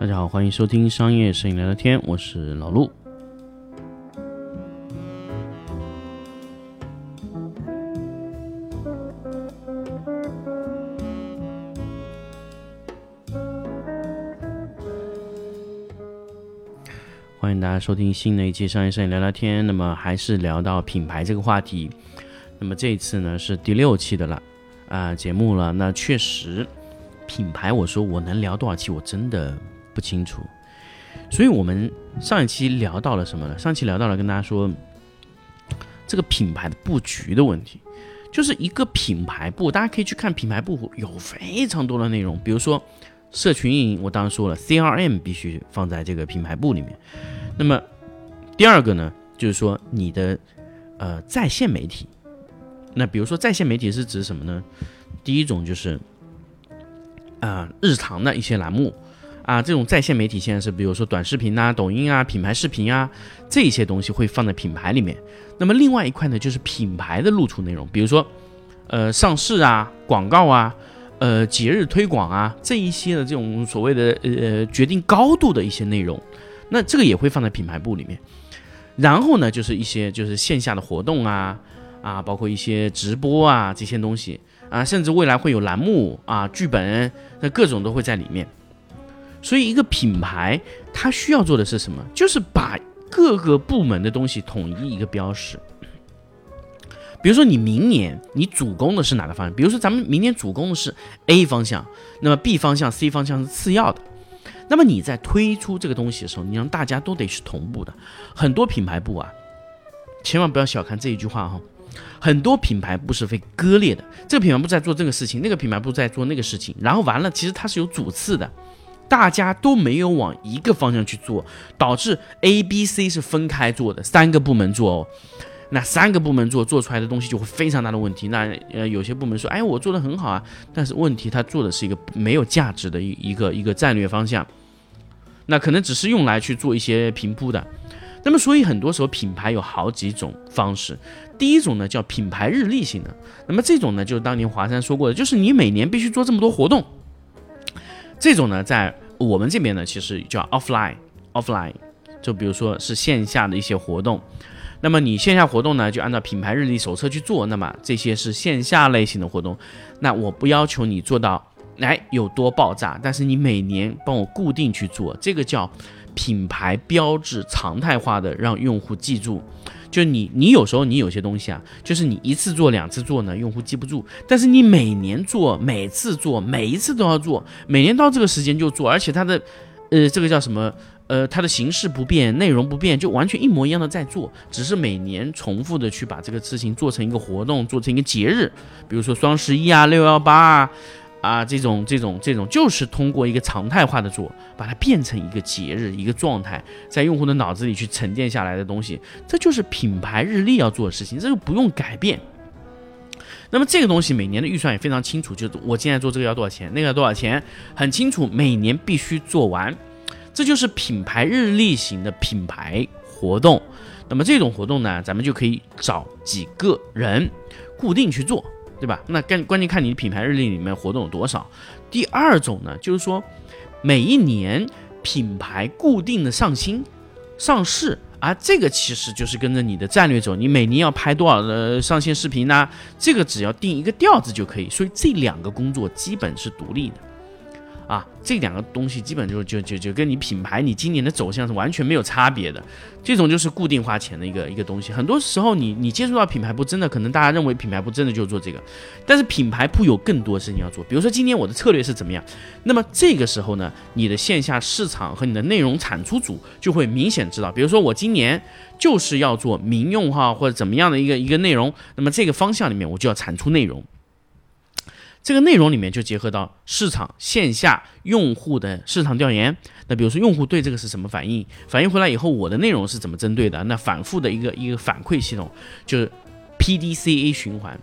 大家好，欢迎收听商业摄影聊聊天，我是老陆。欢迎大家收听新的一期商业摄影聊聊天。那么还是聊到品牌这个话题。那么这一次呢是第六期的了啊节目了。那确实品牌，我说我能聊多少期，我真的。不清楚，所以我们上一期聊到了什么呢？上期聊到了跟大家说这个品牌的布局的问题，就是一个品牌部，大家可以去看品牌部有非常多的内容，比如说社群运营，我当然说了，CRM 必须放在这个品牌部里面。那么第二个呢，就是说你的呃在线媒体，那比如说在线媒体是指什么呢？第一种就是啊日常的一些栏目。啊，这种在线媒体现在是，比如说短视频啊、抖音啊、品牌视频啊，这些东西会放在品牌里面。那么另外一块呢，就是品牌的露出内容，比如说，呃，上市啊、广告啊、呃，节日推广啊，这一些的这种所谓的呃决定高度的一些内容，那这个也会放在品牌部里面。然后呢，就是一些就是线下的活动啊，啊，包括一些直播啊这些东西啊，甚至未来会有栏目啊、剧本，那各种都会在里面。所以，一个品牌它需要做的是什么？就是把各个部门的东西统一一个标识。比如说，你明年你主攻的是哪个方向？比如说，咱们明年主攻的是 A 方向，那么 B 方向、C 方向是次要的。那么你在推出这个东西的时候，你让大家都得是同步的。很多品牌部啊，千万不要小看这一句话哈。很多品牌部是会割裂的，这个品牌部在做这个事情，那个品牌部在做那个事情，然后完了，其实它是有主次的。大家都没有往一个方向去做，导致 A、B、C 是分开做的，三个部门做哦。那三个部门做做出来的东西就会非常大的问题。那呃，有些部门说，哎，我做的很好啊，但是问题他做的是一个没有价值的一一个一个战略方向，那可能只是用来去做一些平铺的。那么，所以很多时候品牌有好几种方式。第一种呢叫品牌日历型的，那么这种呢就是当年华山说过的，就是你每年必须做这么多活动。这种呢，在我们这边呢，其实叫 offline，offline，就比如说是线下的一些活动，那么你线下活动呢，就按照品牌日历手册去做，那么这些是线下类型的活动，那我不要求你做到，来，有多爆炸，但是你每年帮我固定去做，这个叫品牌标志常态化的让用户记住。就你，你有时候你有些东西啊，就是你一次做、两次做呢，用户记不住。但是你每年做、每次做、每一次都要做，每年到这个时间就做，而且它的，呃，这个叫什么？呃，它的形式不变，内容不变，就完全一模一样的在做，只是每年重复的去把这个事情做成一个活动，做成一个节日，比如说双十一啊、六幺八啊。啊，这种这种这种就是通过一个常态化的做，把它变成一个节日、一个状态，在用户的脑子里去沉淀下来的东西，这就是品牌日历要做的事情，这个不用改变。那么这个东西每年的预算也非常清楚，就是我现在做这个要多少钱，那个要多少钱，很清楚，每年必须做完，这就是品牌日历型的品牌活动。那么这种活动呢，咱们就可以找几个人固定去做。对吧？那关关键看你品牌日历里面活动有多少。第二种呢，就是说每一年品牌固定的上新、上市啊，这个其实就是跟着你的战略走。你每年要拍多少的上线视频呢？这个只要定一个调子就可以。所以这两个工作基本是独立的。啊，这两个东西基本就就就就跟你品牌你今年的走向是完全没有差别的，这种就是固定花钱的一个一个东西。很多时候你你接触到品牌部，真的可能大家认为品牌部真的就做这个，但是品牌部有更多事情要做。比如说今年我的策略是怎么样，那么这个时候呢，你的线下市场和你的内容产出组就会明显知道，比如说我今年就是要做民用哈或者怎么样的一个一个内容，那么这个方向里面我就要产出内容。这个内容里面就结合到市场线下用户的市场调研，那比如说用户对这个是什么反应，反应回来以后我的内容是怎么针对的，那反复的一个一个反馈系统就是 P D C A 循环。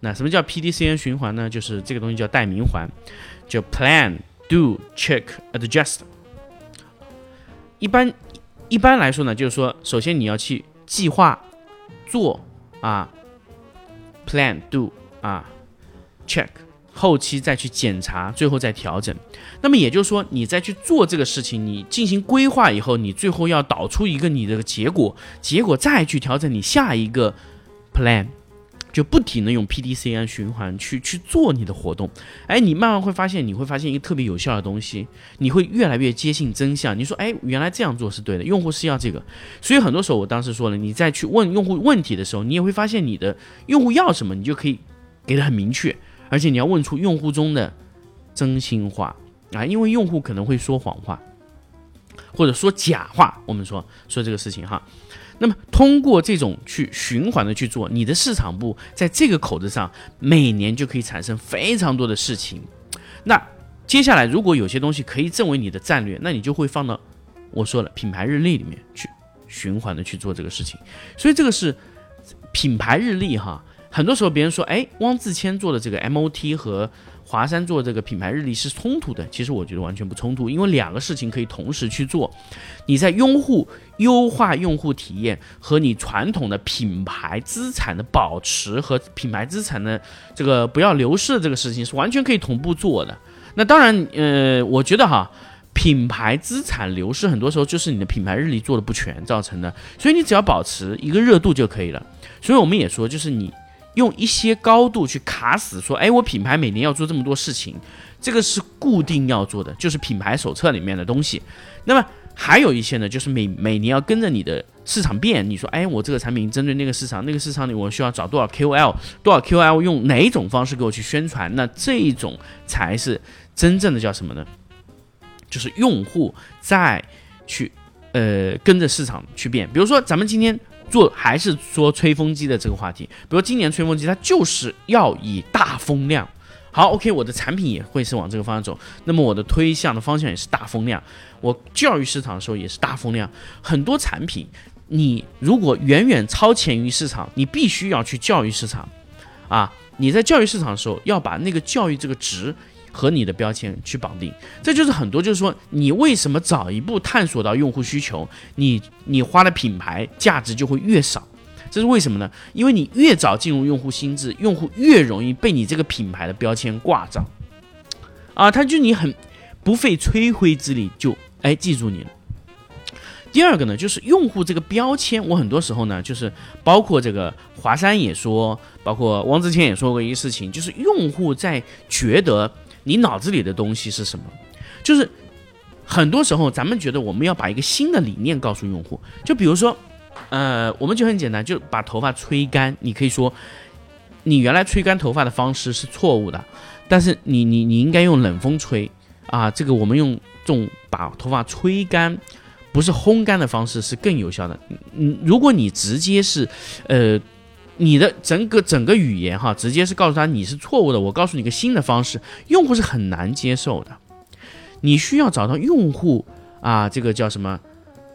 那什么叫 P D C A 循环呢？就是这个东西叫代名环，就 Plan、Do、Check、Adjust。一般一般来说呢，就是说首先你要去计划做啊，Plan、Do 啊，Check。后期再去检查，最后再调整。那么也就是说，你再去做这个事情，你进行规划以后，你最后要导出一个你的结果，结果再去调整你下一个 plan。就不停的用 P D C N 循环去去做你的活动，哎，你慢慢会发现，你会发现一个特别有效的东西，你会越来越接近真相。你说，哎，原来这样做是对的，用户是要这个，所以很多时候我当时说了，你在去问用户问题的时候，你也会发现你的用户要什么，你就可以给的很明确，而且你要问出用户中的真心话啊，因为用户可能会说谎话，或者说假话，我们说说这个事情哈。那么通过这种去循环的去做，你的市场部在这个口子上每年就可以产生非常多的事情。那接下来如果有些东西可以证为你的战略，那你就会放到我说了品牌日历里面去循环的去做这个事情。所以这个是品牌日历哈。很多时候别人说，哎，汪自谦做的这个 MOT 和华山做这个品牌日历是冲突的，其实我觉得完全不冲突，因为两个事情可以同时去做。你在用户优化用户体验和你传统的品牌资产的保持和品牌资产的这个不要流失的这个事情是完全可以同步做的。那当然，呃，我觉得哈，品牌资产流失很多时候就是你的品牌日历做的不全造成的，所以你只要保持一个热度就可以了。所以我们也说，就是你。用一些高度去卡死，说，哎，我品牌每年要做这么多事情，这个是固定要做的，就是品牌手册里面的东西。那么还有一些呢，就是每每年要跟着你的市场变。你说，哎，我这个产品针对那个市场，那个市场里我需要找多少 KOL，多少 KOL 用哪种方式给我去宣传？那这种才是真正的叫什么呢？就是用户在去呃跟着市场去变。比如说，咱们今天。做还是说吹风机的这个话题，比如今年吹风机它就是要以大风量，好，OK，我的产品也会是往这个方向走，那么我的推向的方向也是大风量，我教育市场的时候也是大风量，很多产品你如果远远超前于市场，你必须要去教育市场，啊，你在教育市场的时候要把那个教育这个值。和你的标签去绑定，这就是很多，就是说你为什么早一步探索到用户需求，你你花的品牌价值就会越少，这是为什么呢？因为你越早进入用户心智，用户越容易被你这个品牌的标签挂上，啊，他就你很不费吹灰之力就哎记住你了。第二个呢，就是用户这个标签，我很多时候呢，就是包括这个华山也说，包括汪志谦也说过一个事情，就是用户在觉得。你脑子里的东西是什么？就是很多时候，咱们觉得我们要把一个新的理念告诉用户。就比如说，呃，我们就很简单，就把头发吹干。你可以说，你原来吹干头发的方式是错误的，但是你你你应该用冷风吹啊。这个我们用这种把头发吹干，不是烘干的方式是更有效的。嗯，如果你直接是，呃。你的整个整个语言哈，直接是告诉他你是错误的。我告诉你个新的方式，用户是很难接受的。你需要找到用户啊，这个叫什么？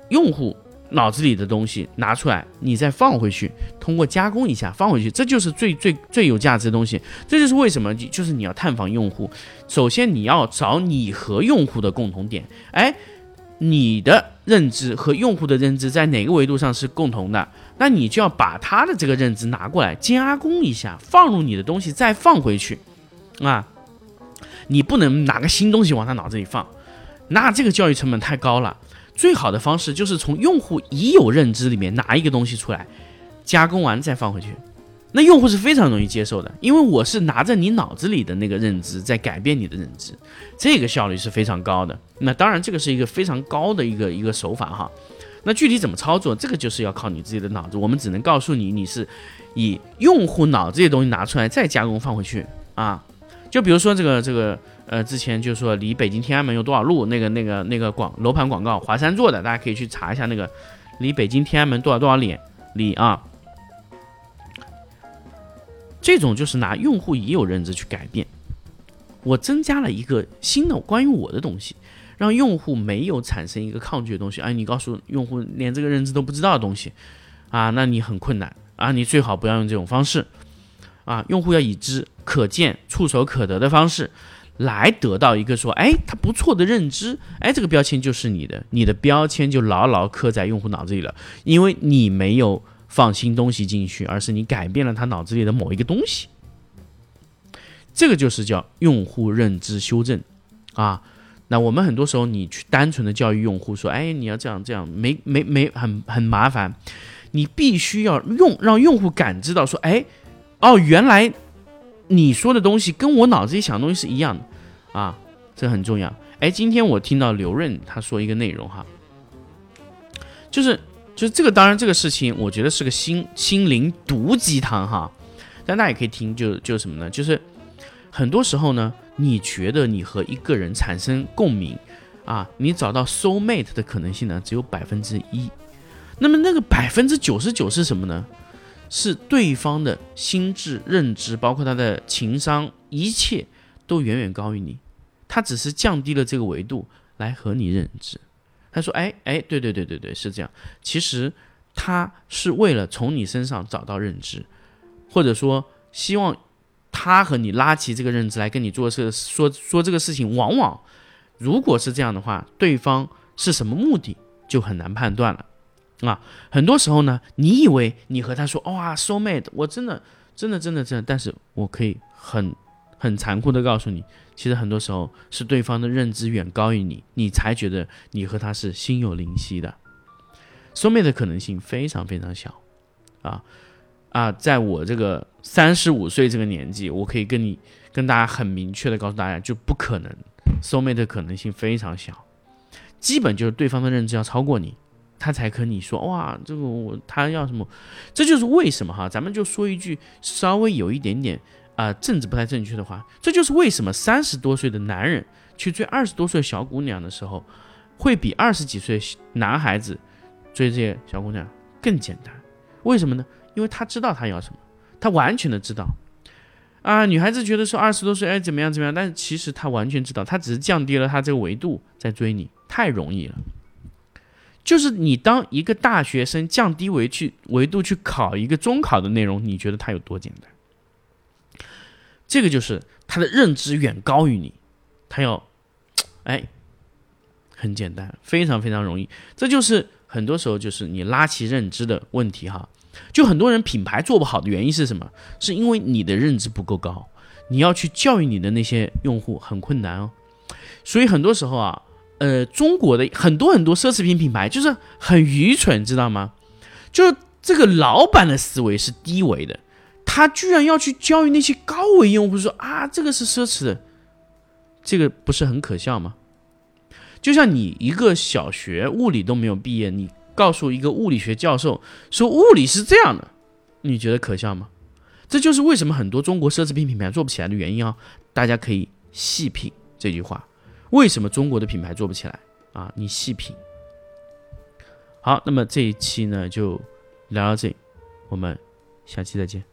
用户脑子里的东西拿出来，你再放回去，通过加工一下放回去，这就是最最最有价值的东西。这就是为什么就是你要探访用户，首先你要找你和用户的共同点。哎。你的认知和用户的认知在哪个维度上是共同的？那你就要把他的这个认知拿过来加工一下，放入你的东西再放回去，啊，你不能拿个新东西往他脑子里放，那这个教育成本太高了。最好的方式就是从用户已有认知里面拿一个东西出来，加工完再放回去。那用户是非常容易接受的，因为我是拿着你脑子里的那个认知在改变你的认知，这个效率是非常高的。那当然，这个是一个非常高的一个一个手法哈。那具体怎么操作，这个就是要靠你自己的脑子。我们只能告诉你，你是以用户脑子里的东西拿出来再加工放回去啊。就比如说这个这个呃，之前就是说离北京天安门有多少路，那个那个那个广楼盘广告，华山做的，大家可以去查一下那个离北京天安门多少多少里里啊。这种就是拿用户已有认知去改变，我增加了一个新的关于我的东西，让用户没有产生一个抗拒的东西。哎，你告诉用户连这个认知都不知道的东西，啊，那你很困难啊，你最好不要用这种方式，啊，用户要已知、可见、触手可得的方式来得到一个说，哎，他不错的认知，哎，这个标签就是你的，你的标签就牢牢刻在用户脑子里了，因为你没有。放新东西进去，而是你改变了他脑子里的某一个东西。这个就是叫用户认知修正啊。那我们很多时候，你去单纯的教育用户说，哎，你要这样这样，没没没很很麻烦。你必须要用让用户感知到说，哎，哦，原来你说的东西跟我脑子里想的东西是一样的啊，这很重要。哎，今天我听到刘润他说一个内容哈，就是就是这个，当然这个事情我觉得是个心心灵毒鸡汤哈，但大家也可以听，就就什么呢？就是很多时候呢。你觉得你和一个人产生共鸣啊？你找到 soul mate 的可能性呢，只有百分之一。那么那个百分之九十九是什么呢？是对方的心智认知，包括他的情商，一切都远远高于你。他只是降低了这个维度来和你认知。他说：“哎哎，对对对对对，是这样。其实他是为了从你身上找到认知，或者说希望。”他和你拉起这个认知来跟你做事说说这个事情，往往如果是这样的话，对方是什么目的就很难判断了啊。很多时候呢，你以为你和他说哇，so mad，我真的真的真的真的，但是我可以很很残酷的告诉你，其实很多时候是对方的认知远高于你，你才觉得你和他是心有灵犀的，so mad 的可能性非常非常小啊。啊，在我这个三十五岁这个年纪，我可以跟你跟大家很明确的告诉大家，就不可能 SOME 的可能性非常小，基本就是对方的认知要超过你，他才和你说哇，这个我他要什么，这就是为什么哈，咱们就说一句稍微有一点点啊政治不太正确的话，这就是为什么三十多岁的男人去追二十多岁小姑娘的时候，会比二十几岁男孩子追这些小姑娘更简单，为什么呢？因为他知道他要什么，他完全的知道，啊，女孩子觉得说二十多岁，哎，怎么样怎么样，但是其实他完全知道，他只是降低了他这个维度在追你，太容易了。就是你当一个大学生降低维去维度去考一个中考的内容，你觉得他有多简单？这个就是他的认知远高于你，他要，哎，很简单，非常非常容易。这就是很多时候就是你拉齐认知的问题哈。就很多人品牌做不好的原因是什么？是因为你的认知不够高，你要去教育你的那些用户很困难哦。所以很多时候啊，呃，中国的很多很多奢侈品品牌就是很愚蠢，知道吗？就这个老板的思维是低维的，他居然要去教育那些高维用户说啊，这个是奢侈的，这个不是很可笑吗？就像你一个小学物理都没有毕业，你。告诉一个物理学教授说物理是这样的，你觉得可笑吗？这就是为什么很多中国奢侈品品牌做不起来的原因啊！大家可以细品这句话，为什么中国的品牌做不起来啊？你细品。好，那么这一期呢就聊到这里，我们下期再见。